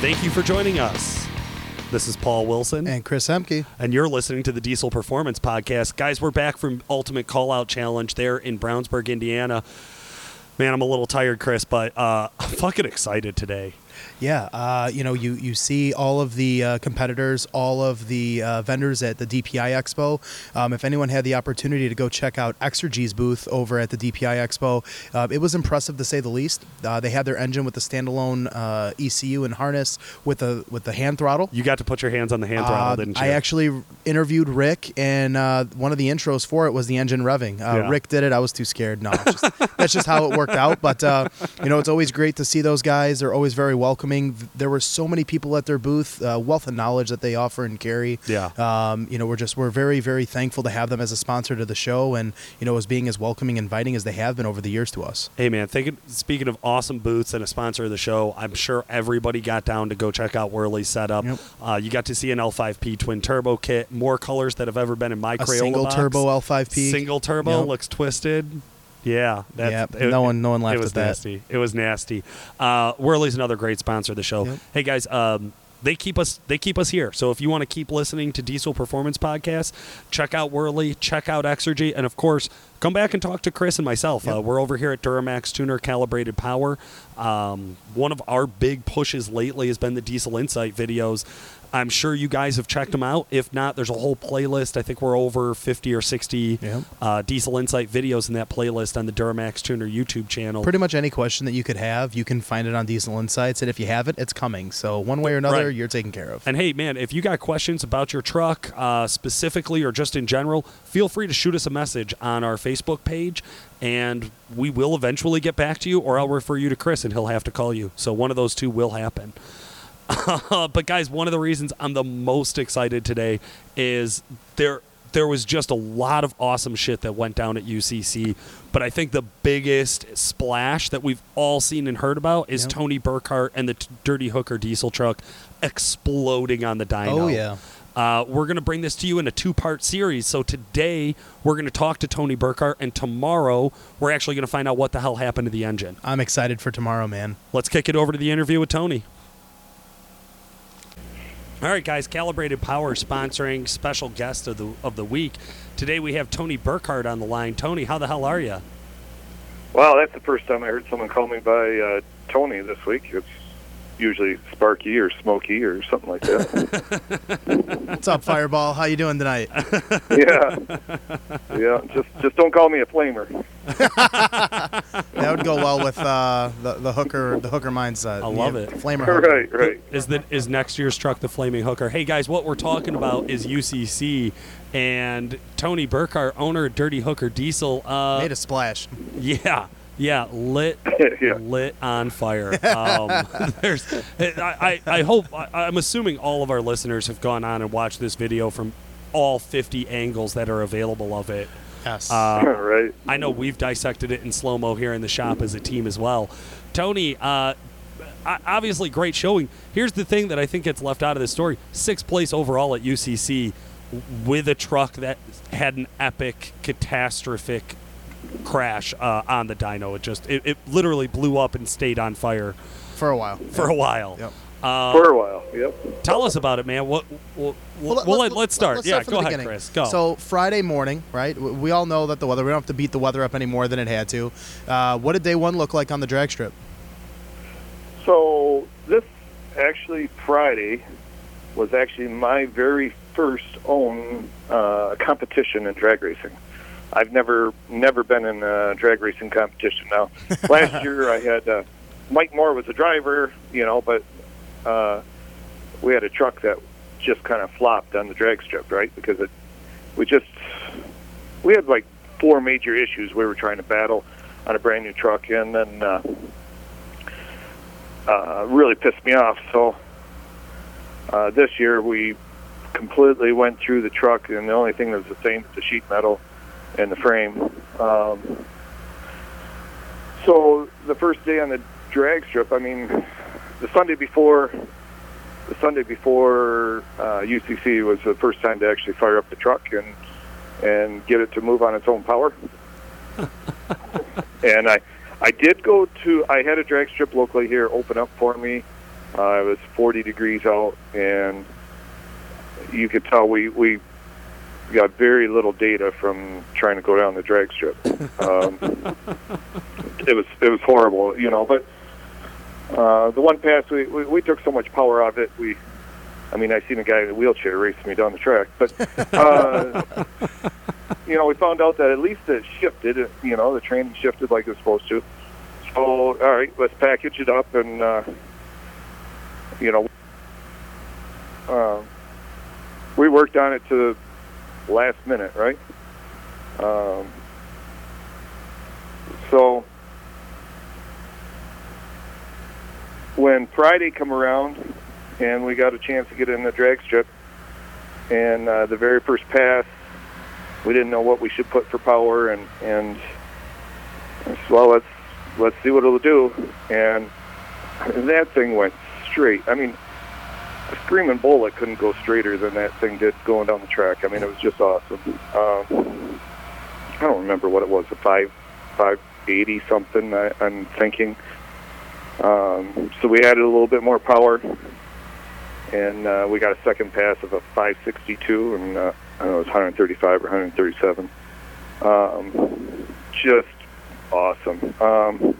Thank you for joining us. This is Paul Wilson. And Chris Hemke. And you're listening to the Diesel Performance Podcast. Guys, we're back from Ultimate Call Out Challenge there in Brownsburg, Indiana. Man, I'm a little tired, Chris, but uh, I'm fucking excited today. Yeah, uh, you know, you, you see all of the uh, competitors, all of the uh, vendors at the DPI Expo. Um, if anyone had the opportunity to go check out Exergy's booth over at the DPI Expo, uh, it was impressive to say the least. Uh, they had their engine with the standalone uh, ECU and harness with the with the hand throttle. You got to put your hands on the hand throttle, didn't you? I actually interviewed Rick, and one of the intros for it was the engine revving. Yeah. Rick did it. I was too scared. No, just, that's just how it worked out. But you know, it's always great to see those guys. They're always very welcoming welcoming. There were so many people at their booth, uh, wealth of knowledge that they offer and carry. Yeah. Um, you know, we're just we're very very thankful to have them as a sponsor to the show, and you know, as being as welcoming, and inviting as they have been over the years to us. Hey man, thinking speaking of awesome booths and a sponsor of the show, I'm sure everybody got down to go check out Wehrli's setup. Yep. Uh, you got to see an L5P twin turbo kit, more colors that have ever been in my a Crayola single box. turbo L5P. Single turbo yep. looks twisted. Yeah, that's, it, no one, no one laughed it was at that. nasty. It was nasty. Uh, Wehrli's another great sponsor of the show. Yep. Hey guys, um, they keep us they keep us here. So if you want to keep listening to Diesel Performance Podcast, check out Wehrle, check out Exergy, and of course, come back and talk to Chris and myself. Yep. Uh, we're over here at Duramax Tuner Calibrated Power. Um, one of our big pushes lately has been the Diesel Insight videos. I'm sure you guys have checked them out. If not, there's a whole playlist. I think we're over 50 or 60 yep. uh, Diesel Insight videos in that playlist on the Duramax Tuner YouTube channel. Pretty much any question that you could have, you can find it on Diesel Insights. And if you have it, it's coming. So one way or another, right. you're taken care of. And hey, man, if you got questions about your truck uh, specifically or just in general, feel free to shoot us a message on our Facebook page and we will eventually get back to you, or I'll refer you to Chris and he'll have to call you. So one of those two will happen. but guys, one of the reasons I'm the most excited today is there there was just a lot of awesome shit that went down at UCC. But I think the biggest splash that we've all seen and heard about is yep. Tony Burkhart and the t- Dirty Hooker diesel truck exploding on the dyno. Oh yeah. Uh, we're going to bring this to you in a two part series. So today we're going to talk to Tony Burkhart, and tomorrow we're actually going to find out what the hell happened to the engine. I'm excited for tomorrow, man. Let's kick it over to the interview with Tony. All right, guys, Calibrated Power sponsoring special guest of the of the week. Today we have Tony Burkhart on the line. Tony, how the hell are you? Well, that's the first time I heard someone call me by uh, Tony this week. It's usually Sparky or Smoky or something like that. What's up, Fireball? How you doing tonight? yeah, yeah. Just just don't call me a flamer. that would go well with uh, the the hooker the hooker mindset. I love yeah, it. Flamer. Hooker. Right, right. Is that is next year's truck the flaming hooker? Hey guys, what we're talking about is UCC and Tony Burkhart, owner of Dirty Hooker Diesel, uh, made a splash. Yeah. Yeah, lit, yeah. lit on fire. Um, there's, I, I, I hope, I, am assuming all of our listeners have gone on and watched this video from all 50 angles that are available of it. Yes. Uh, right. I know we've dissected it in slow mo here in the shop as a team as well. Tony, uh, obviously great showing. Here's the thing that I think gets left out of this story: sixth place overall at UCC with a truck that had an epic, catastrophic crash uh, on the dyno. It just it, it, literally blew up and stayed on fire for a while. For yep. a while. Yep. Uh, for a while. Yep. Tell us about it, man. What? what well, well, let, us start. Let's yeah, start go ahead, Chris. Go. So Friday morning, right? We all know that the weather. We don't have to beat the weather up any more than it had to. Uh, what did day one look like on the drag strip? So this actually Friday was actually my very first own uh, competition in drag racing. I've never never been in a drag racing competition. Now, last year I had uh, Mike Moore was the driver, you know, but uh, we had a truck that just kind of flopped on the drag strip, right? Because it we just we had like four major issues we were trying to battle on a brand new truck, and then uh, uh, really pissed me off. So uh, this year we completely went through the truck, and the only thing that was the same was the sheet metal and the frame. Um, so the first day on the drag strip, I mean, the Sunday before, the Sunday before uh, UCC was the first time to actually fire up the truck and and get it to move on its own power. and I, I did go to. I had a drag strip locally here open up for me Uh, it was 40 degrees out, and you could tell we we got very little data from trying to go down the drag strip. Um, it was it was horrible, you know. But uh, the one pass we, we we took so much power out of it. We, I mean, I seen a guy in a wheelchair racing me down the track, but uh, you know, we found out that at least it shifted. You know, the training shifted like it was supposed to. So, all right, let's package it up and uh, you know, uh, we worked on it to last minute, right? Um, so when Friday come around and we got a chance to get in the drag strip, and uh, the very first pass, we didn't know what we should put for power, and and well, let's let's see what it'll do, and that thing went straight. I mean, a screaming bullet couldn't go straighter than that thing did going down the track. I mean, it was just awesome. Um, I don't remember what it was, a five, five eighty something. I, I'm thinking. Um, so we added a little bit more power, and uh, we got a second pass of a 562, and uh, I don't know, it was 135 or 137. Um, just awesome. Um,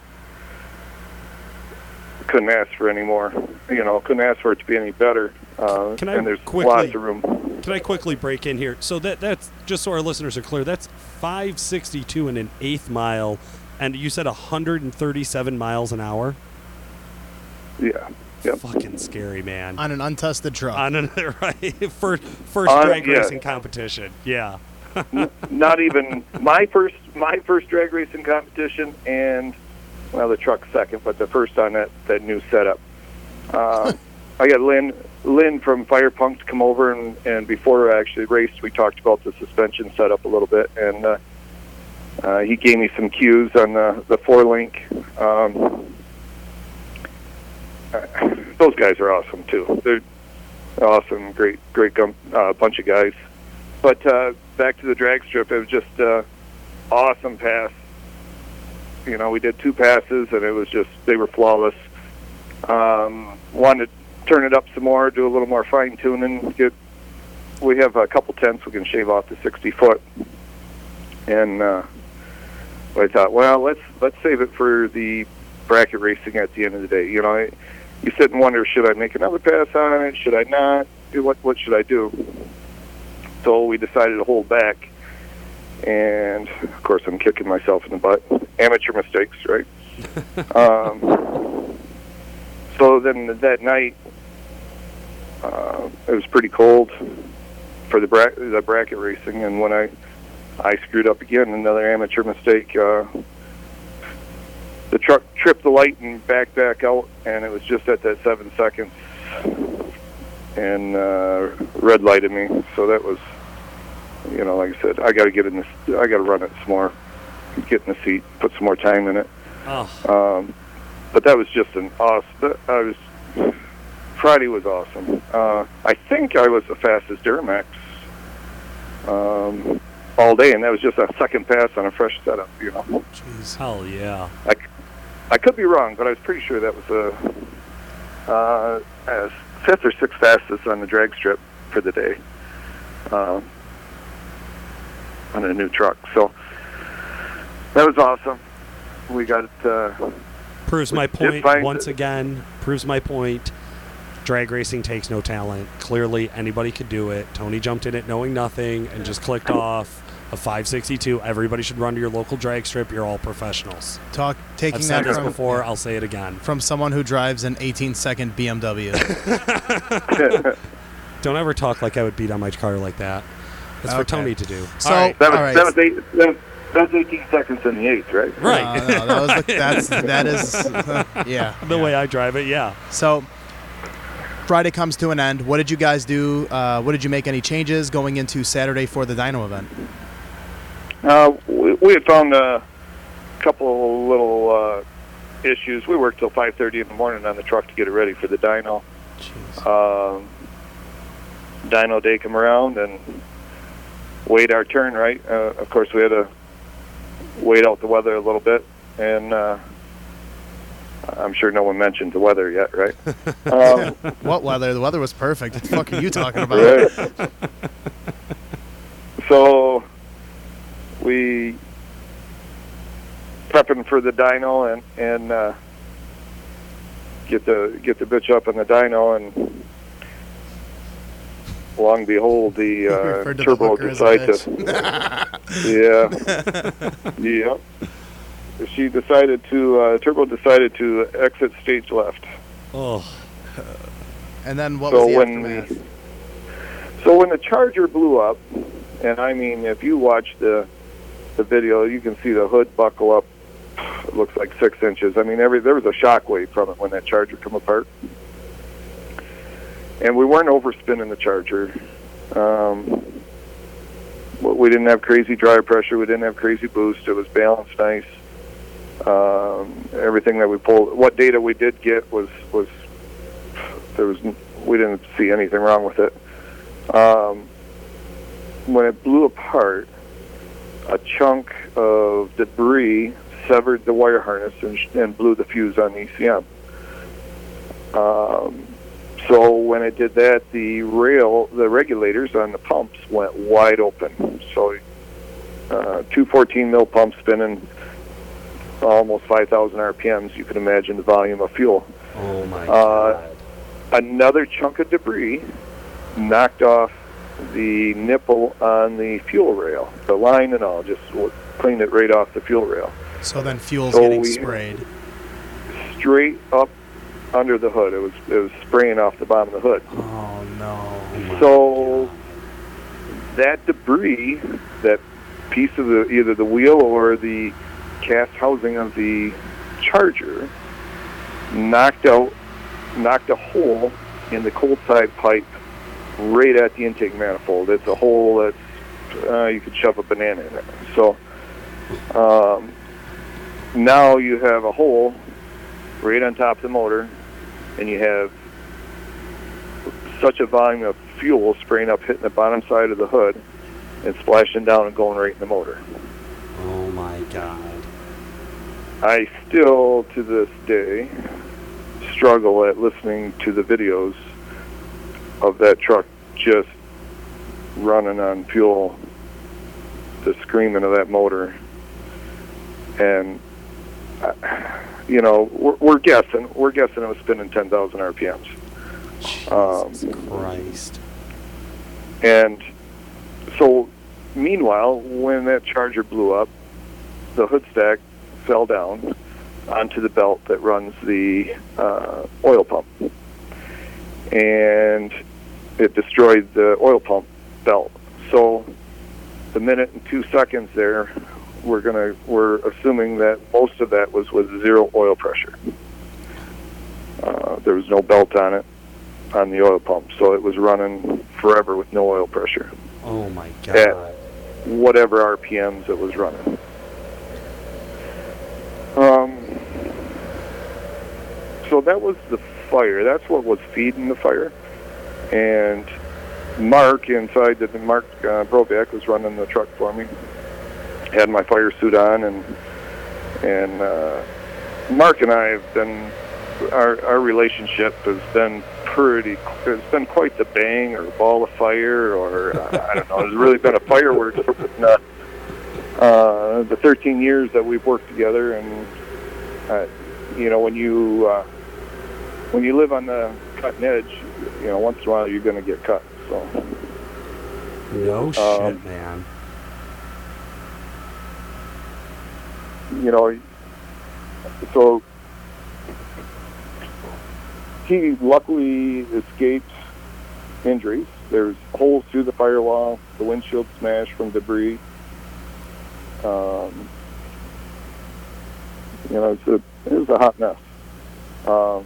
couldn't ask for any more. You know, couldn't ask for it to be any better. Uh, Can I and there's quickly- lots of room. Can I quickly break in here? So that that's just so our listeners are clear. That's 562 and an eighth mile, and you said 137 miles an hour. Yeah. Yep. Fucking scary, man. on an untested truck. On another right first first Uh, drag yeah. racing competition. Yeah. Not even my first my first drag racing competition, and well, the truck second, but the first on that that new setup. Uh, I got Lynn Lynn from FirePunk to come over, and and before I actually raced, we talked about the suspension setup a little bit, and uh, uh, he gave me some cues on the the four link. Um, uh, those guys are awesome too. They're awesome, great, great gum, uh, bunch of guys. But uh, back to the drag strip, it was just uh, awesome pass. You know, we did two passes, and it was just they were flawless. Um, wanted to turn it up some more, do a little more fine tuning. Get we have a couple tenths we can shave off the 60 foot, and uh, I thought, well, let's let's save it for the bracket racing at the end of the day. You know, I, you sit and wonder, should I make another pass on it? Should I not? What what should I do? So we decided to hold back, and of course, I'm kicking myself in the butt. Amateur mistakes, right? um, so then that night, uh, it was pretty cold for the, bra- the bracket racing, and when I I screwed up again, another amateur mistake. Uh, the truck tripped the light and backed back out, and it was just at that seven seconds, and uh, red lighted me. So that was, you know, like I said, I got to get in this. I got to run it some more, get in the seat, put some more time in it. Oh, Um, but that was just an awesome. I was Friday was awesome. Uh, I think I was the fastest Duramax um, all day, and that was just a second pass on a fresh setup. You know, Jeez. hell yeah. I, I could be wrong, but I was pretty sure that was a uh, as fifth or sixth fastest on the drag strip for the day uh, on a new truck. So that was awesome. We got it. Uh, Proves my point find- once again. Proves my point. Drag racing takes no talent. Clearly, anybody could do it. Tony jumped in it knowing nothing and just clicked off a 562. Everybody should run to your local drag strip. You're all professionals. Talk taking I've said that this from, before. I'll say it again. from someone who drives an 18 second BMW. Don't ever talk like I would beat on my car like that. That's for Tony to do. So, All right. that was all right. that was eight. That was, 18 seconds in the eighth, right? Right. Uh, no, that was the, that's that is yeah. the yeah. way I drive it, yeah. So Friday comes to an end. What did you guys do? Uh, what did you make any changes going into Saturday for the Dyno event? Uh, we, we had found a couple of little uh, issues. We worked till 5:30 in the morning on the truck to get it ready for the dyno. Jeez. Um, dyno day come around and wait our turn. Right. Uh, of course, we had to wait out the weather a little bit, and uh, I'm sure no one mentioned the weather yet, right? um, What weather? The weather was perfect. What the fuck are you talking about? right. so we prepping for the dyno and and uh, get the get the bitch up in the dyno and lo and behold the uh, Referred to the turbo hooker as decided yeah yeah she decided to uh, turbo decided to exit stage left Oh, And then what So was the when aftermath? So when the Charger blew up, and I mean, if you watch the the video, you can see the hood buckle up. It looks like six inches. I mean, every there was a shockwave from it when that Charger come apart. And we weren't overspinning the Charger. Um, we didn't have crazy dryer pressure. We didn't have crazy boost. It was balanced nice. Um, everything that we pulled, what data we did get was was there was we didn't see anything wrong with it. Um, when it blew apart, a chunk of debris severed the wire harness and, and blew the fuse on the ECM. Um, so when it did that, the rail, the regulators on the pumps went wide open. So uh, two 14 mil pumps spinning almost 5,000 RPMs. You can imagine the volume of fuel oh my Uh, god. another chunk of debris knocked off the nipple on the fuel rail, the line and all, just cleaned it right off the fuel rail, So then fuel's So getting we- sprayed. straight up under the hood. It was it was spraying off the bottom of the hood. Oh no. So God. that debris, that piece of the either the wheel or the cast housing of the charger, knocked out, knocked a hole in the cold side pipe right at the intake manifold. It's a hole that's uh, you could shove a banana in it. So um, now you have a hole right on top of the motor, and you have such a volume of fuel spraying up, hitting the bottom side of the hood, and splashing down and going right in the motor. oh my god. I still, to this day, struggle at listening to the videos of that truck just running on fuel, the screaming of that motor, and uh, you know we're, we're guessing. We're guessing it was spinning 10,000 RPMs. Jesus Um, Christ. And so, meanwhile, when that charger blew up, the hood stack fell down onto the belt that runs the uh, oil pump, and it destroyed the oil pump belt. So, the minute and two seconds there, we're gonna we're assuming that most of that was with zero oil pressure. Uh, there was no belt on it on the oil pump, so it was running forever with no oil pressure, Oh my god. Yeah. whatever RPMs it was running. Um, so that was the fire. That's what was feeding the fire. And Mark inside the Mark uh, Brobeck was running the truck for me. Had my fire suit on, and and uh, Mark and I have been our our relationship has been pretty. It's been quite the bang or ball of fire, or uh, I don't know. It's really been a fireworks. in, uh, uh, the 13 years that we've worked together, and uh, you know when you uh, when you live on the cutting edge, you know once in a while you're going to get cut. So No shit, Um, man. You know, so he luckily escaped injuries. There's holes through the firewall, the windshield smashed from debris. Um, you know, it's a, it was a hot mess. Um,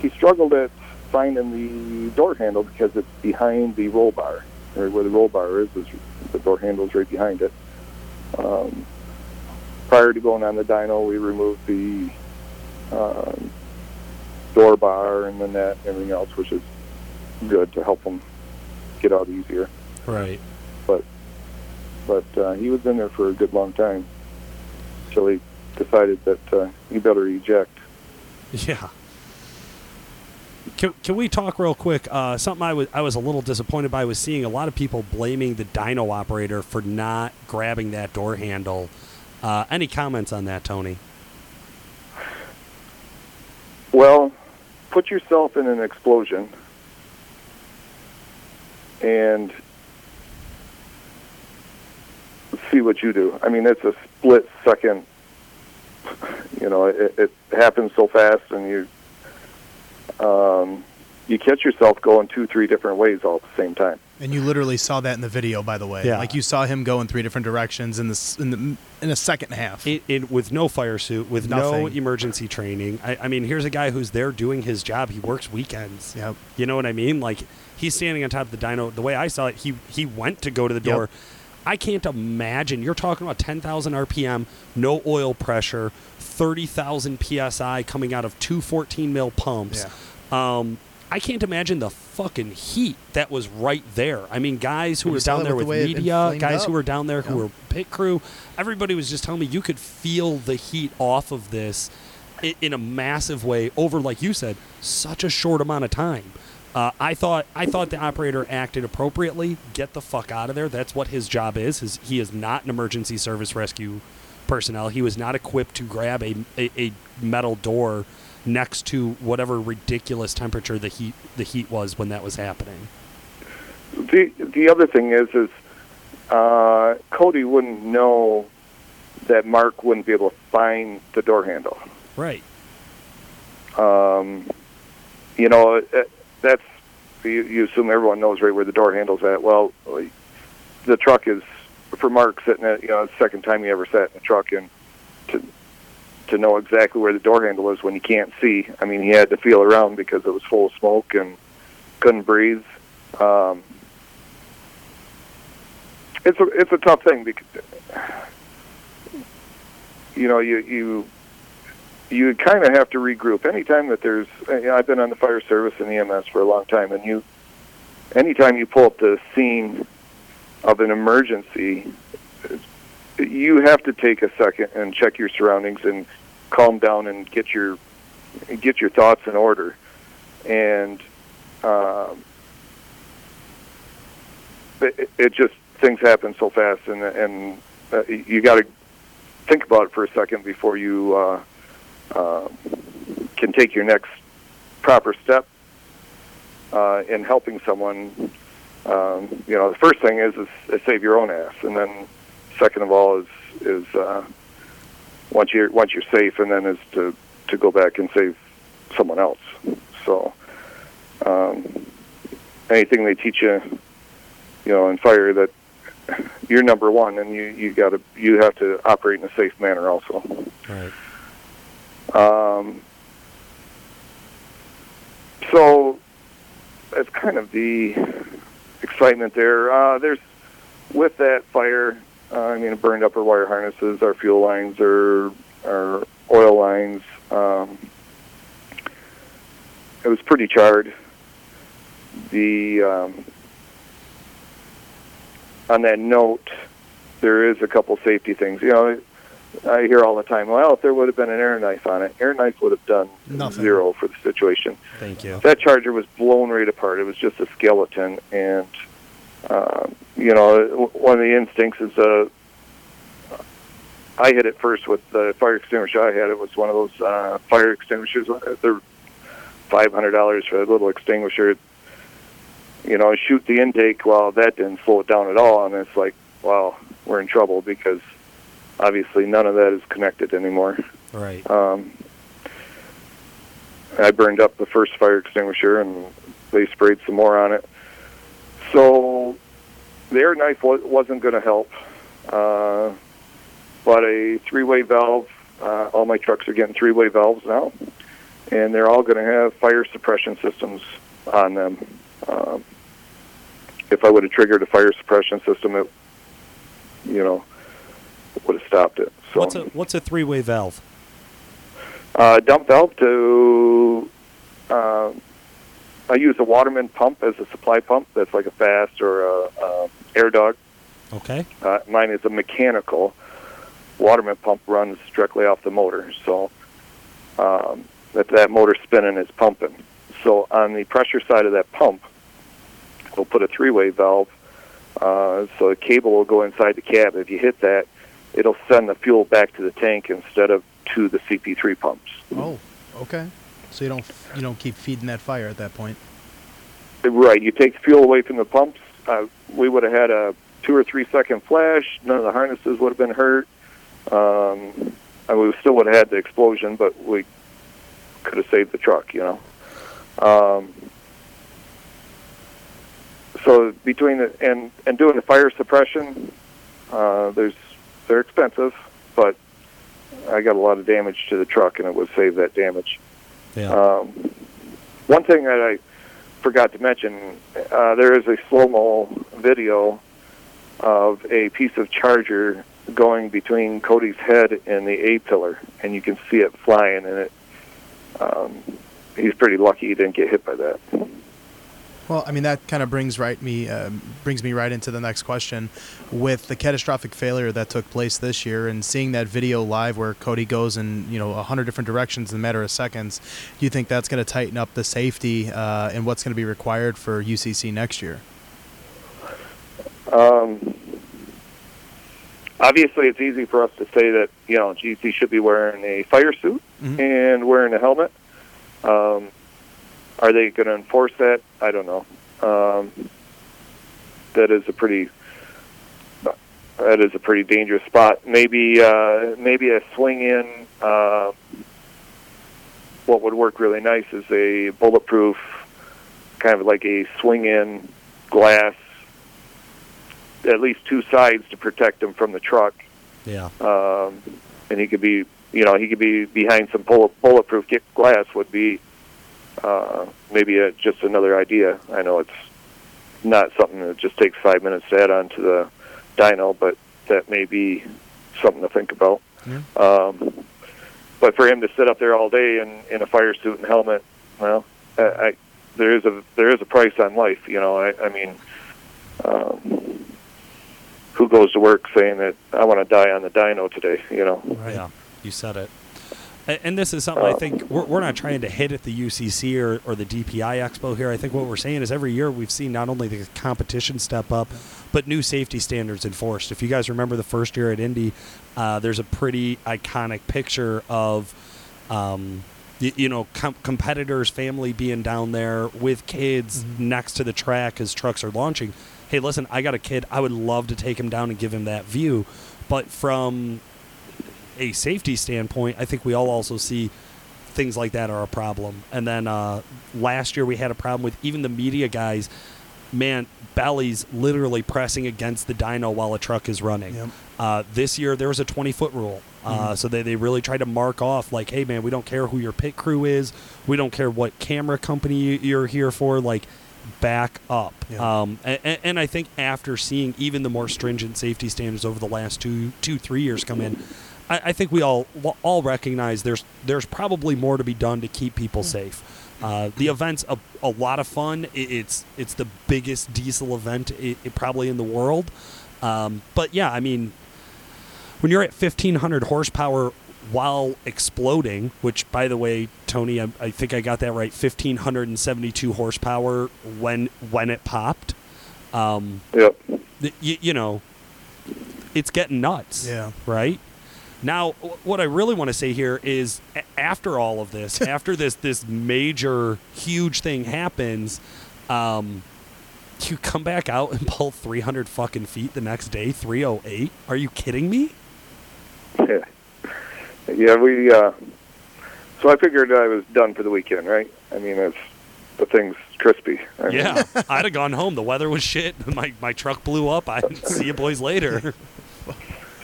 he struggled at finding the door handle because it's behind the roll bar, or where the roll bar is, is the door handle is right behind it. Um, prior to going on the dyno, we removed the um, door bar and the net and everything else, which is good to help them get out easier. Right. But uh, he was in there for a good long time until he decided that uh, he better eject. Yeah. Can, can we talk real quick? Uh, something I was I was a little disappointed by was seeing a lot of people blaming the dyno operator for not grabbing that door handle. Uh, any comments on that, Tony? Well, put yourself in an explosion and see what you do. I mean, it's a split second. You know, it, it happens so fast, and you um, you catch yourself going two, three different ways all at the same time. And you literally saw that in the video, by the way. Yeah. Like you saw him go in three different directions in this in the in a second half. It, it, with no fire suit, with no emergency training. I, I mean, here's a guy who's there doing his job. He works weekends. Yep. You know what I mean? Like he's standing on top of the dyno. The way I saw it, he he went to go to the Yep. door. I can't imagine. You're talking about 10,000 RPM, no oil pressure, 30,000 psi coming out of two 14 mil pumps. Um, I can't imagine the fucking heat that was right there. I mean, guys who were down there with the media, guys who were down there who were pit crew, everybody was just telling me you could feel the heat off of this in a massive way over, like you said, such a short amount of time. Uh, I thought I thought the operator acted appropriately. Get the fuck out of there. That's what his job is. He is not an emergency service rescue personnel. He was not equipped to grab a, a, a metal door next to whatever ridiculous temperature the heat the heat was when that was happening. The the other thing is is uh, Cody wouldn't know that Mark wouldn't be able to find the door handle. Right. Um, you know, it, that's you, you assume everyone knows right where the door handle's at. Well, the truck is for Mark sitting at you know the second time he ever sat in a truck and to to know exactly where the door handle is when you can't see. I mean, he had to feel around because it was full of smoke and couldn't breathe. Um, it's a it's a tough thing because you know you you you kind of have to regroup. Anytime that there's, you know, I've been on the fire service and EMS for a long time, and you, anytime you pull up the scene of an emergency, you have to take a second and check your surroundings and calm down and get your get your thoughts in order. And um, it, it just things happen so fast, and and uh, you got to think about it for a second before you. Uh, uh, can take your next proper step uh, in helping someone. Um, you know, the first thing is, is is save your own ass, and then second of all is is uh, once you're once you're safe, and then is to to go back and save someone else. So um, anything they teach you, you know, in fire that you're number one, and you you got to you have to operate in a safe manner also. Right. Um, so that's kind of the excitement there. Uh, there's with that fire. Uh, I mean, it burned up our wire harnesses, our fuel lines, our our oil lines. Um, it was pretty charred. The um, on that note, there is a couple safety things. You know, I hear all the time, well, if there would have been an air knife on it, air knife would have done Nothing. zero for the situation. Thank you. That charger was blown right apart. It was just a skeleton, and uh, you know, one of the instincts is uh, I hit it first with the fire extinguisher. I had it was one of those uh, fire extinguishers. They're five hundred dollars for a little extinguisher. You know, shoot the intake. Well, that didn't slow it down at all, and it's like, wow, we're in trouble because obviously none of that is connected anymore. Right. Um, I burned up the first fire extinguisher, and they sprayed some more on it. So the air knife wa- wasn't going to help. Uh, but a three-way valve. Uh, all my trucks are getting three-way valves now, and they're all going to have fire suppression systems on them. Um, if I would have triggered a fire suppression system, it, you know, would have stopped it. So What's a what's a three way valve? uh, dump valve to uh, I use a Waterman pump as a supply pump. That's like a FASS or a, a AirDog. Okay. Uh, mine is a mechanical. Waterman pump runs directly off the motor. So um, that that motor spinning is pumping. So on the pressure side of that pump, we'll put a three-way valve. Uh, so the cable will go inside the cab. If you hit that, it'll send the fuel back to the tank instead of to the CP3 pumps. Oh, okay. So you don't you don't keep feeding that fire at that point. Right. You take fuel away from the pumps. Uh, we would have had a two or three second flash. None of the harnesses would have been hurt. Um, and we still would have had the explosion, but we could have saved the truck. You know. Um, so between the and and doing the fire suppression, uh, there's they're expensive, but I got a lot of damage to the truck, and it would save that damage. Um, one thing that I forgot to mention, uh, there is a slow mo video of a piece of charger going between Cody's head and the A pillar, and you can see it flying. And it, um, he's pretty lucky he didn't get hit by that. Well, I mean that kind of brings right me uh, brings me right into the next question. With the catastrophic failure that took place this year, and seeing that video live where Cody goes in you know a hundred different directions in a matter of seconds, do you think that's going to tighten up the safety uh, and what's going to be required for UCC next year? Um, obviously, it's easy for us to say that you know GC should be wearing a fire suit Mhm. and wearing a helmet. Um, are they going to enforce that? I don't know. Um, that is a pretty that is a pretty dangerous spot. Maybe uh, maybe a swing in. Uh, what would work really nice is a bulletproof, kind of like a swing in glass at least two sides to protect him from the truck. yeah. Um, and he could be, you know, he could be behind some bullet, bulletproof glass would be uh, maybe a, just another idea. I know it's not something that just takes five minutes to add on to the dyno, but that may be something to think about. Yeah. Um, but for him to sit up there all day in, in a fire suit and helmet, well, I, I, there is a there is a price on life. You know, I, I mean, um, who goes to work saying that I want to die on the dyno today? You know, Right. Yeah, you said it. And, and this is something I think we're, we're not trying to hit at the UCC or, or the DPI Expo here. I think what we're saying is every year we've seen not only the competition step up, but new safety standards enforced. If you guys remember the first year at Indy, uh, there's a pretty iconic picture of, um, you, you know, com- competitors' family being down there with kids next to the track as trucks are launching. Hey, listen, I got a kid. I would love to take him down and give him that view. But from a safety standpoint, I think we all also see things like that are a problem. And then uh, last year we had a problem with even the media guys, man, bellies literally pressing against the dyno while a truck is running. Yep. Uh, this year there was a 20 foot rule. Uh, so they, they really tried to mark off like, hey man, we don't care who your pit crew is, we don't care what camera company you- you're here for, like back up. Yeah. Um, and, and I think after seeing even the more stringent safety standards over the last two, two, three years come in, I, I think we all all recognize there's there's probably more to be done to keep people safe. Uh, the event's a, a lot of fun. It, it's it's the biggest diesel event i i probably in the world. Um, but yeah, I mean, when you're at 1500 horsepower while exploding, which by the way, Tony, I, I think I got that right, 1572 horsepower when when it popped. Um, yep. th- you, you know, it's getting nuts. Yeah. Right. Now, what I really want to say here is, after all of this, after this this major huge thing happens, um, you come back out and pull 300 fucking feet the next day, 308. Are you kidding me? Yeah. Yeah, we. Uh, so I figured I was done for the weekend, right? I mean, it's the thing's crispy. I mean, Yeah, I'd have gone home. The weather was shit. My my truck blew up. I'd see you boys later.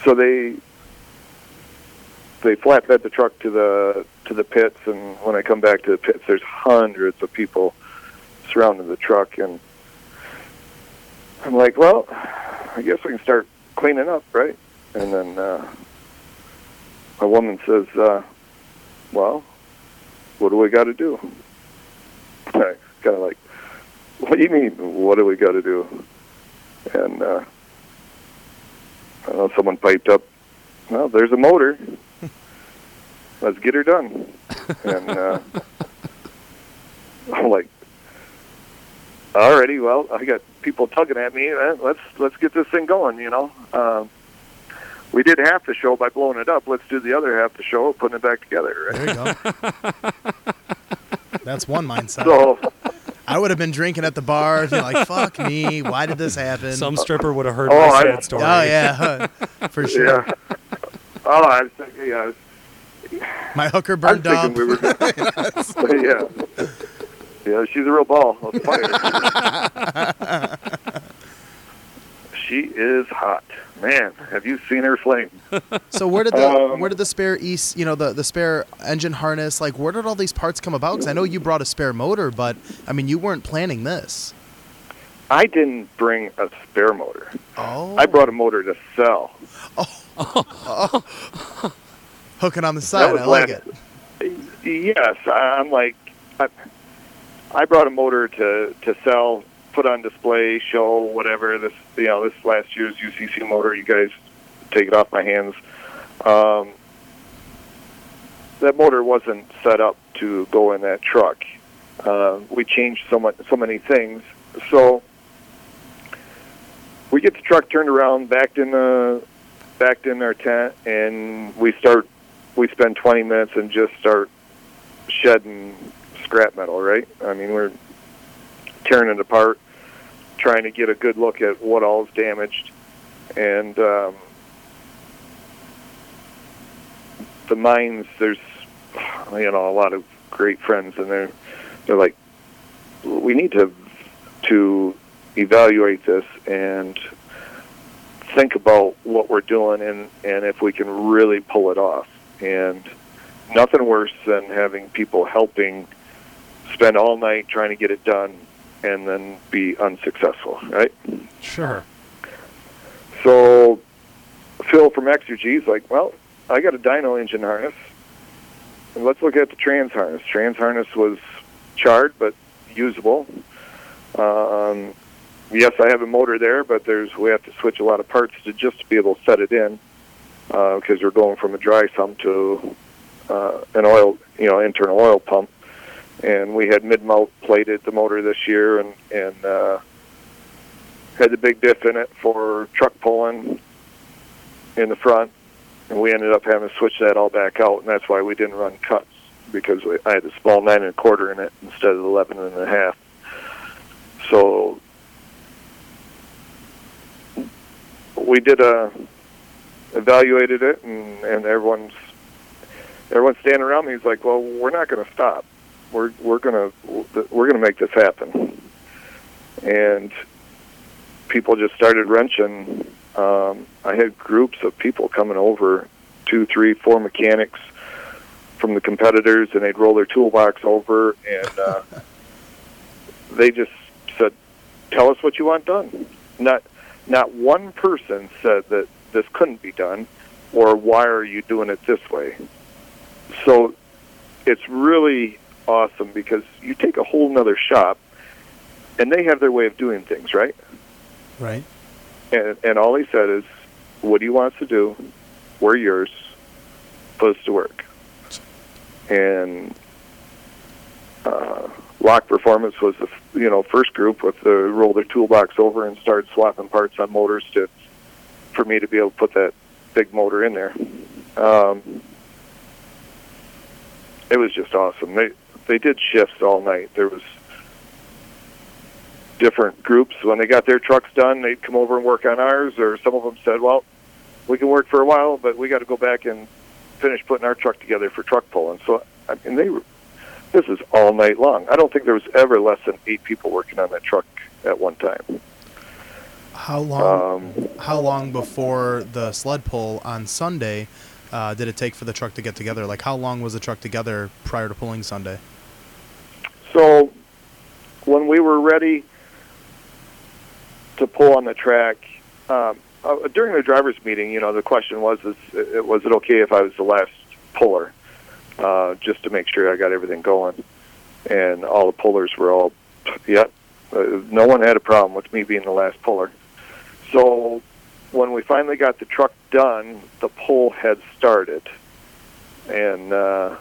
So they they flatbed the truck to the to the pits, and when I come back to the pits, there's hundreds of people surrounding the truck, and I'm like, well, I guess we can start cleaning up, right? And then uh, a woman says, uh, well, what do we got to do? I kind of like, what do you mean? What do we got to do? And uh, I don't know, someone piped up, well, there's a motor. Let's get her done. and uh, I'm like, alrighty, well, I got people tugging at me. eh, Let's let's get this thing going. You know, um, we did half the show by blowing it up. Let's do the other half the show, putting it back together. Right? There you go. That's one mindset. So I would have been drinking at the bar, being like, "Fuck me! Why did this happen?" Some stripper would have heard Oh, my I- sad story. oh yeah, for sure. yeah. Oh, I was thinking, yeah, I was, My hooker I was burned up. we were. yeah. Yeah, she's a real ball of fire. she is hot, man. Have you seen her flame? So where did the Um, where did the spare east, you know, the the spare engine harness, like where did all these parts come about? Because I know you brought a spare motor, but I mean you weren't planning this. I didn't bring a spare motor. Oh, I brought a motor to sell. hooking on the side. I like last- it. Yes, I'm like, I, I brought a motor to to sell, put on display, show whatever. This you know this last year's UCC motor. You guys take it off my hands. Um, that motor wasn't set up to go in that truck. Uh, we changed so much, so many things. So we get the truck turned around, backed in the backed in our tent, and we start. We spend 20 minutes and just start shedding scrap metal. Right? I mean, we're tearing it apart, trying to get a good look at what all is damaged, and um, the mines. There's, you know, a lot of great friends, and they're they're like, we need to to evaluate this and think about what we're doing and and if we can really pull it off. And nothing worse than having people helping spend all night trying to get it done and then be unsuccessful, right? Sure. So Phil from Exergy is like, well, I got a dyno engine harness. And let's look at the trans harness. Trans harness was charred but usable. Um, yes, I have a motor there, but there's we have to switch a lot of parts to just to be able to set it in because we're going from a dry sump to uh, an oil, you know, internal oil pump. And we had mid mount plated the motor this year, and and uh, had the big diff in it for truck pulling in the front, and we ended up having to switch that all back out, and that's why we didn't run cuts because we, I had a small nine and a quarter in it instead of eleven and a half. So we did a evaluated it, and and everyone's everyone's standing around me. He's like, "Well, we're not going to stop. We're we're gonna we're gonna make this happen." And people just started wrenching. Um, I had groups of people coming over, two, three, four mechanics from the competitors, and they'd roll their toolbox over, and uh, they just said, "Tell us what you want done." Not not one person said that this couldn't be done, or why are you doing it this way? So it's really awesome because you take a whole nother shop, and they have their way of doing things, right? Right. And, and all he said is, "What do you want us to do? We're yours. Put us to work." And uh, Lock Performance was the you know first group with the roll their toolbox over and started swapping parts on motors to for me to be able to put that big motor in there. Um, it was just awesome. They they did shifts all night. There was different groups. When they got their trucks done, they'd come over and work on ours, or some of them said, well, we can work for a while, but we got to go back and finish putting our truck together for truck pulling. So, I mean, they were, this is all night long. I don't think there was ever less than eight people working on that truck at one time. How long? Um, how long before the sled pull on Sunday uh, did it take for the truck to get together? Like, how long was the truck together prior to pulling Sunday? So when we were ready to pull on the track, um, uh, during the drivers' meeting, you know, the question was, is, uh, was it okay if I was the last puller, uh, just to make sure I got everything going? And all the pullers were all, yep. Uh, no one had a problem with me being the last puller. So when we finally got the truck done, the pull had started, and uh,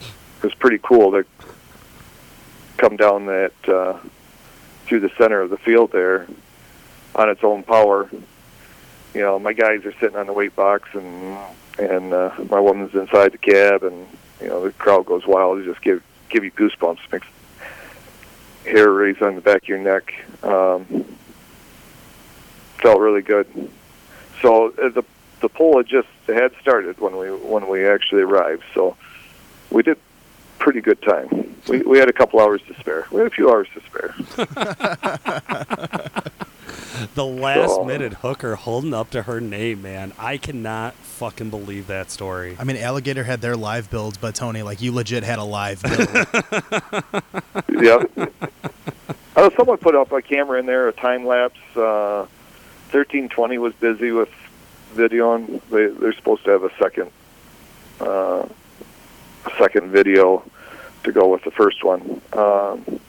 it was pretty cool to come down that uh, through the center of the field there on its own power. You know, my guys are sitting on the weight box, and and uh, my woman's inside the cab, and you know the crowd goes wild. It just give give you goosebumps, makes hair raise on the back of your neck. Um, felt really good. So uh, the the poll had just had started when we when we actually arrived. So we did pretty good time. We we had a couple hours to spare. We had a few hours to spare. The last So- minute hooker holding up to her name, man. I cannot fucking believe that story. I mean, Alligator had their live builds, but Tony, like you legit had a live build. yeah. Oh, someone put up a camera in there, a time lapse. Uh, Thirteen twenty was busy with video, and they they're supposed to have a second, uh, second video to go with the first one. Um,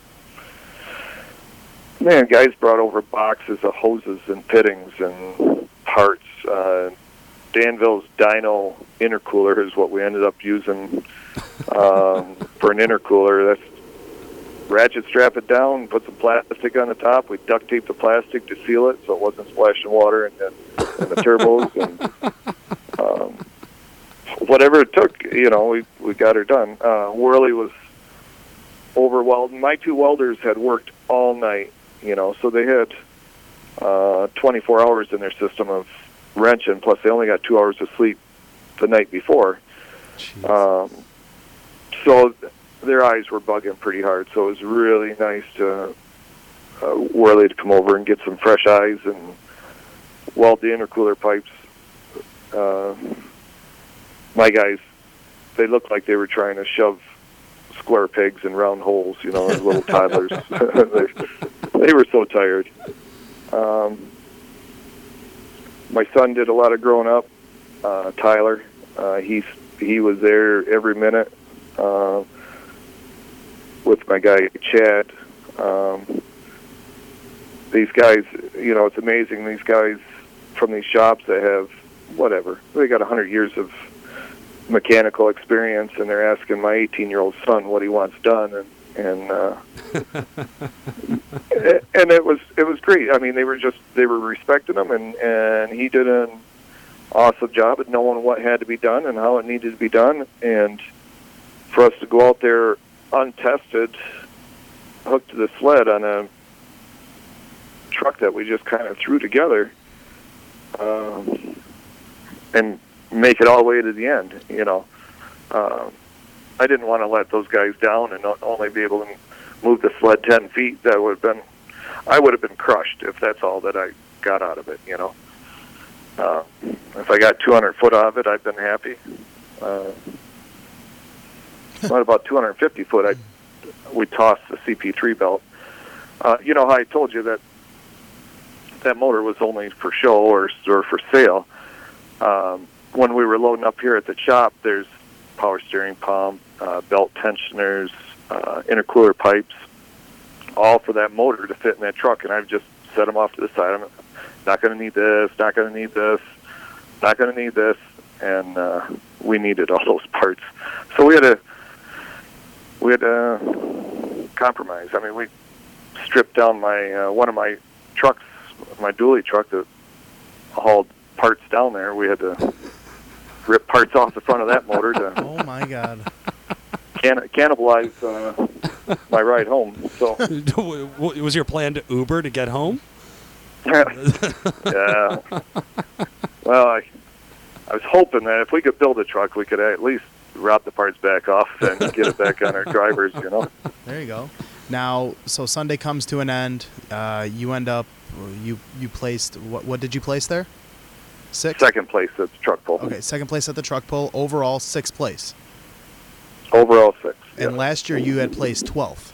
man, guys brought over boxes of hoses and fittings and parts. Uh, Danville's dyno intercooler is what we ended up using um, for an intercooler. That's ratchet strap it down, put some plastic on the top. We duct tape the plastic to seal it so it wasn't splashing water in the, in the turbos. And um, whatever it took, you know, we we got her done. Uh, Wehrli was over welding. My two welders had worked all night, you know, so they had uh, 24 hours in their system of wrenching. Plus, they only got two hours of sleep the night before. Jeez. Um, so their eyes were bugging pretty hard. So it was really nice to uh, Wehrli to come over and get some fresh eyes and weld the intercooler pipes. Uh, my guys, they looked like they were trying to shove square pegs in round holes, you know, as little toddlers. they, they were so tired. Um, my son did a lot of growing up. Uh, Tyler, uh, he's he was there every minute uh, with my guy Chad. Um, these guys, you know, it's amazing. These guys from these shops that have whatever they got a hundred years of mechanical experience, and they're asking my 18-year-old son what he wants done, and and uh, and it was it was great. I mean, they were just they were respecting him, and and he did an awesome job at knowing what had to be done and how it needed to be done, and for us to go out there untested, hooked to the sled on a truck that we just kind of threw together, um, and make it all the way to the end. You know, um, I didn't want to let those guys down and only be able to move the sled ten feet. That would have been, I would have been crushed if that's all that I got out of it. You know, uh, if I got 200 foot out of it, I've been happy. Uh, what about 250 foot? I we tossed the CP3 belt. Uh, you know how I told you that that motor was only for show or, or for sale. Um, when we were loading up here at the shop, there's power steering pump, uh, belt tensioners, uh, intercooler pipes, all for that motor to fit in that truck. And I've just set them off to the side. I'm not going to need this, not going to need this, not going to need this. And uh, we needed all those parts. So we had to we had to compromise. I mean, we stripped down my uh, one of my trucks, my dually truck that hauled parts down there. We had to rip parts off the front of that motor to oh my god. can- cannibalize uh, my ride home. So was your plan to Uber to get home? yeah. Well, I I was hoping that if we could build a truck, we could at least route the parts back off and get it back on our drivers. You know. There you go. Now, so Sunday comes to an end. Uh, you end up, you you placed. What what did you place there? Six. Second place at the truck pull. Okay, second place at the truck pull. Overall, sixth place. Overall six. And yeah. last year you had placed twelfth.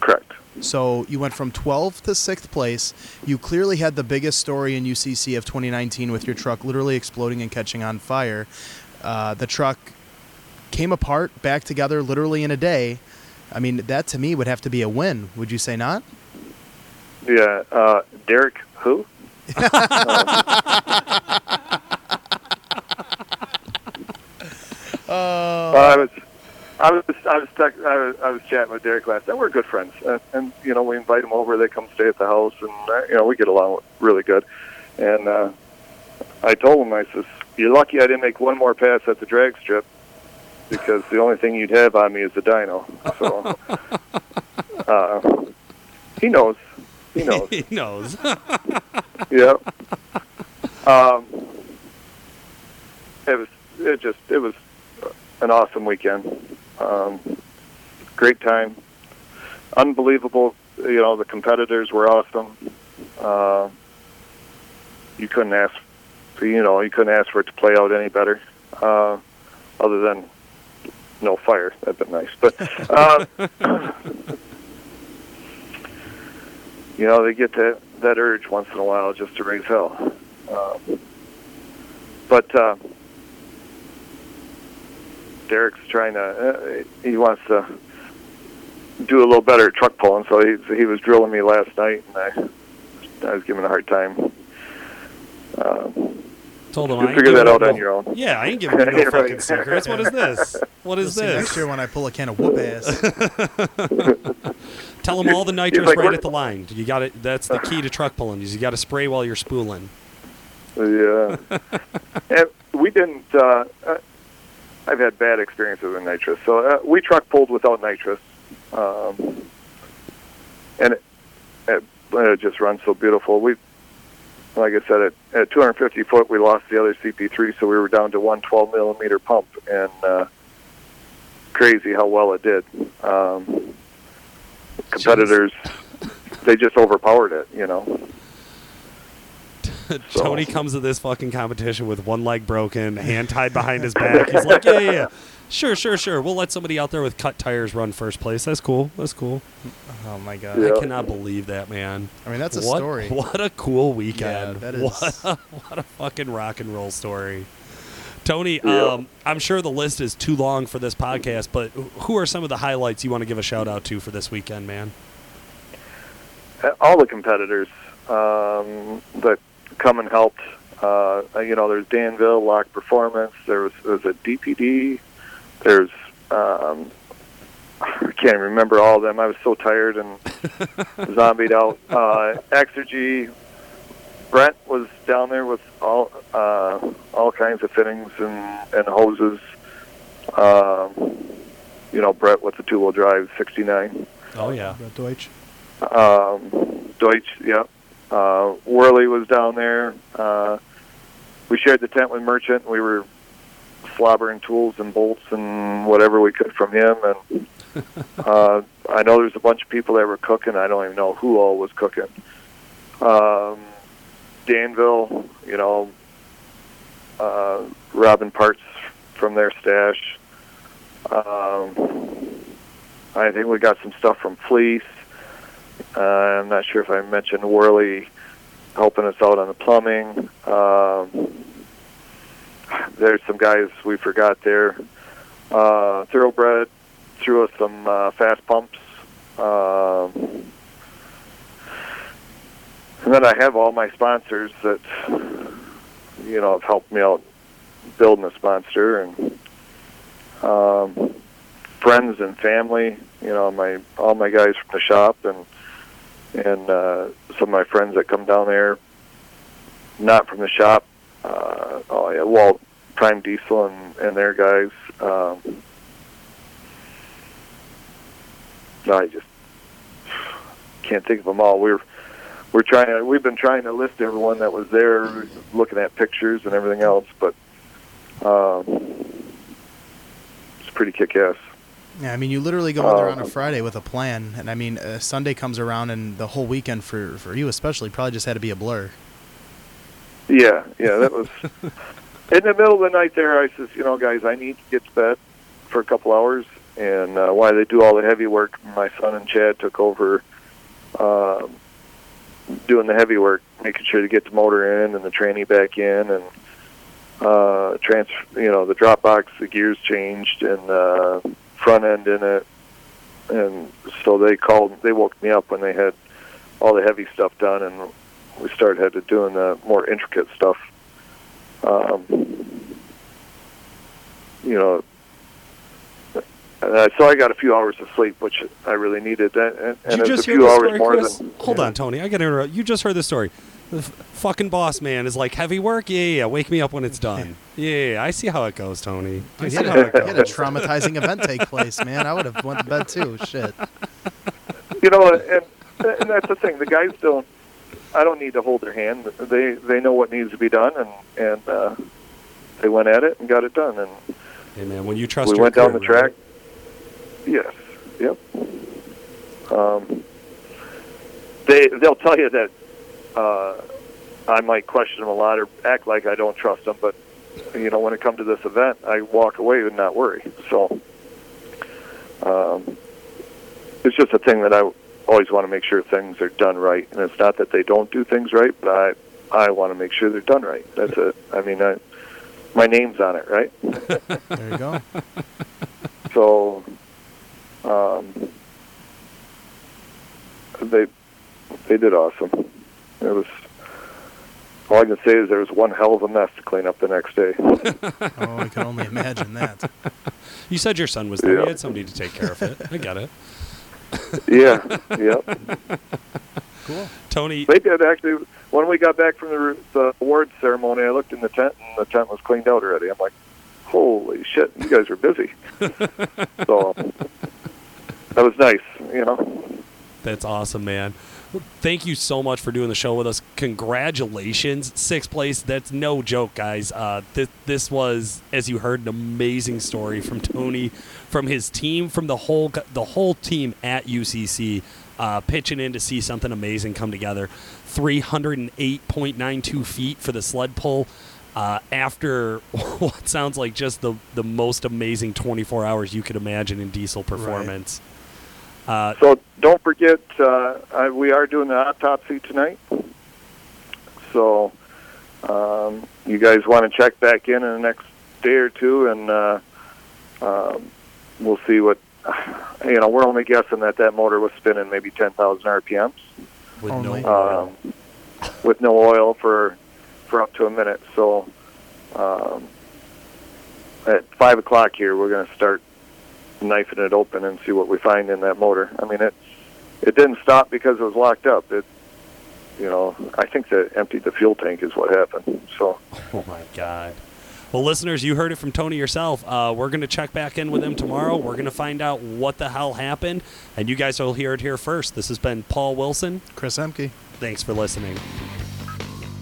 Correct. So you went from 12th to 6th place. You clearly had the biggest story in UCC of 2019 with your truck literally exploding and catching on fire. Uh, the truck came apart, back together literally in a day. I mean, that to me would have to be a win. Would you say not? Yeah. Uh, Derek, who? Uh, Uh, I was I was I was stuck. I was, I was chatting with Derek last night. We're good friends, and, and you know we invite them over. They come stay at the house, and uh, you know we get along really good. And uh, I told him, I says, "You're lucky I didn't make one more pass at the drag strip, because the only thing you'd have on me is the dyno." So uh, he knows. He knows. he knows. yeah. Um, it was it just it was an awesome weekend. Um, great time. Unbelievable. You know the competitors were awesome. Uh, you couldn't ask. You know you couldn't ask for it to play out any better. Uh, other than no fire, that'd been nice. But uh, you know they get that that urge once in a while just to raise hell. Um, but uh, Derek's trying to. Uh, he wants to do a little better at truck pulling, so he he was drilling me last night, and I I was giving him a hard time. Um, Told him You'll I ain't figure that giving out no- on your own. Yeah, I ain't giving you no Right. fucking secrets. What is this? What You'll is see next year when I pull a can of whoop ass. Tell them all the nitrous like, right at the line. You got it. That's the key to truck pulling. Is you got to spray while you're spooling. Yeah, and we didn't. Uh, uh, I've had bad experiences with nitrous, so uh, we truck pulled without nitrous, um, and it, it, it just runs so beautiful. We, like I said, at, at 250 foot, we lost the other CP3, so we were down to one 12 millimeter pump, and uh, crazy how well it did. Um, competitors, they just overpowered it, you know. So- Tony comes to this fucking competition with one leg broken, hand tied behind his back. He's like, yeah, yeah, yeah. Sure, sure, sure. We'll let somebody out there with cut tires run first place. That's cool. That's cool. oh my god. Yeah. I cannot believe that, man. I mean that's a what, story. What a cool weekend. that is- What a, what a fucking rock and roll story. Tony, Yeah. um, I'm sure the list is too long for this podcast, but who are some of the highlights you want to give a shout out to for this weekend, man? all the competitors um, that come and helped. Uh, you know, there's Danville, Lock Performance. There was, there was a DPD. There's um, I can't even remember all of them. I was so tired and zombied out. Uh, Exergy. Brent was down there with all uh, all kinds of fittings and, and hoses. Um, you know, Brett with the two wheel drive 69 Oh, yeah. Brett Deutsch. um, Deutsch, yeah. Uh, Wehrli was down there. Uh, we shared the tent with Merchant. We were slobbering tools and bolts and whatever we could from him. And uh, I know there's a bunch of people that were cooking. I don't even know who all was cooking. Um, Danville, you know, uh, robbing parts from their stash. Um, I think we got some stuff from Fleece. Uh, I'm not sure if I mentioned Wehrli helping us out on the plumbing. Um, there's some guys we forgot there. Uh, Thoroughbred threw us some uh, FASS pumps. Um, and then I have all my sponsors that you know have helped me out building this monster and um, friends and family. You know, my all my guys from the shop and and uh, some of my friends that come down there, not from the shop. Uh, oh yeah, Walt, Prime Diesel, and and their guys. Um, I just can't think of them all. We're we're trying to we've been trying to list everyone that was there, looking at pictures and everything else, but um, it's pretty kick-ass. Yeah, I mean, you literally go in there on a Um, Friday with a plan, and I mean, uh, Sunday comes around, and the whole weekend for for you especially probably just had to be a blur. Yeah, yeah, that was in the middle of the night. There, I says, you know, guys, I need to get to bed for a couple hours, and uh, while they do all the heavy work, my son and Chad took over um, doing the heavy work, making sure to get the motor in and the tranny back in, and uh, transfer, you know, the drop box, the gears changed, and uh, front end in it, and so they called, they woke me up when they had all the heavy stuff done, and we started had to doing the more intricate stuff. Um, you know, uh, so I got a few hours of sleep, which I really needed. And, and Did you it was just a hear few the hours story, more Chris? than. Hold on, Tony. I got to interrupt. You just heard the story. The f- fucking boss man is like, heavy work? Yeah, yeah, yeah. Wake me up when it's done. Yeah, yeah, yeah. I see how it goes, Tony. I see how had, it a, he had a traumatizing event take place, man. I would have went to bed too. Shit. you know, and, and that's the thing. The guys don't. I don't need to hold their hand. They they know what needs to be done, and and uh, they went at it and got it done. And Hey, man, when you trust we went down the track. right? Yes. Yep. Um, they they'll tell you that uh, I might question them a lot or act like I don't trust them, but you know when it comes to this event, I walk away and not worry. So um, it's just a thing that I always want to make sure things are done right, and it's not that they don't do things right, but I I want to make sure they're done right. That's it. I mean, I, my name's on it, right? There you go. So, um, they they did awesome. It was all I can say is there was one hell of a mess to clean up the next day. Oh, I can only imagine that. You said your son was there. Yeah. You had somebody to take care of it. I get it. Yeah, yeah. Cool. Tony, They did actually. When we got back from the, the awards ceremony, I looked in the tent and the tent was cleaned out already. I'm like, holy shit, you guys are busy. so that was nice, you know. That's awesome, man. Thank you so much for doing the show with us. Congratulations, sixth place. That's no joke, guys. Uh, th- this was, as you heard, an amazing story from Tony, from his team, from the whole the whole team at UCC, uh, pitching in to see something amazing come together. Three hundred and eight point nine two feet for the sled pull. Uh, after what sounds like just the the most amazing 24 hours you could imagine in diesel performance. Uh, So don't forget, uh, I, we are doing the autopsy tonight. So um, you guys want to check back in in the next day or two, and uh, um, we'll see what. You know, we're only guessing that that motor was spinning maybe 10,000 RPMs with Only. no oil. um, with no oil for for up to a minute. So um, at five o'clock here, we're going to start knifing it open and see what we find in that motor. I mean, it it didn't stop because it was locked up. It you know, I think that emptied the fuel tank is what happened. So Oh my God. Well, listeners, you heard it from Tony yourself. Uh, we're going to check back in with him tomorrow. We're going to find out what the hell happened, and you guys will hear it here first. This has been Paul Wilson. Chris Emke. Thanks for listening.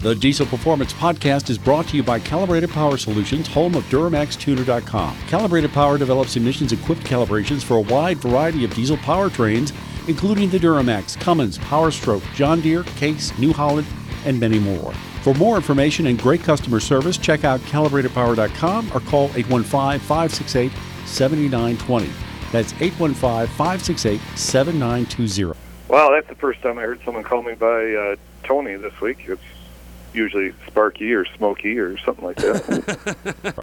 The Diesel Performance Podcast is brought to you by Calibrated Power Solutions, home of DuramaxTuner.com. Calibrated Power develops emissions equipped calibrations for a wide variety of diesel powertrains, including the Duramax, Cummins, Power Stroke, John Deere, Case, New Holland, and many more. For more information and great customer service, check out calibratedpower.com or call 815 568 7920. That's 815 568 7920. Wow, that's the first time I heard someone call me by uh, Tony this week. It's usually Sparky or Smoky or something like that.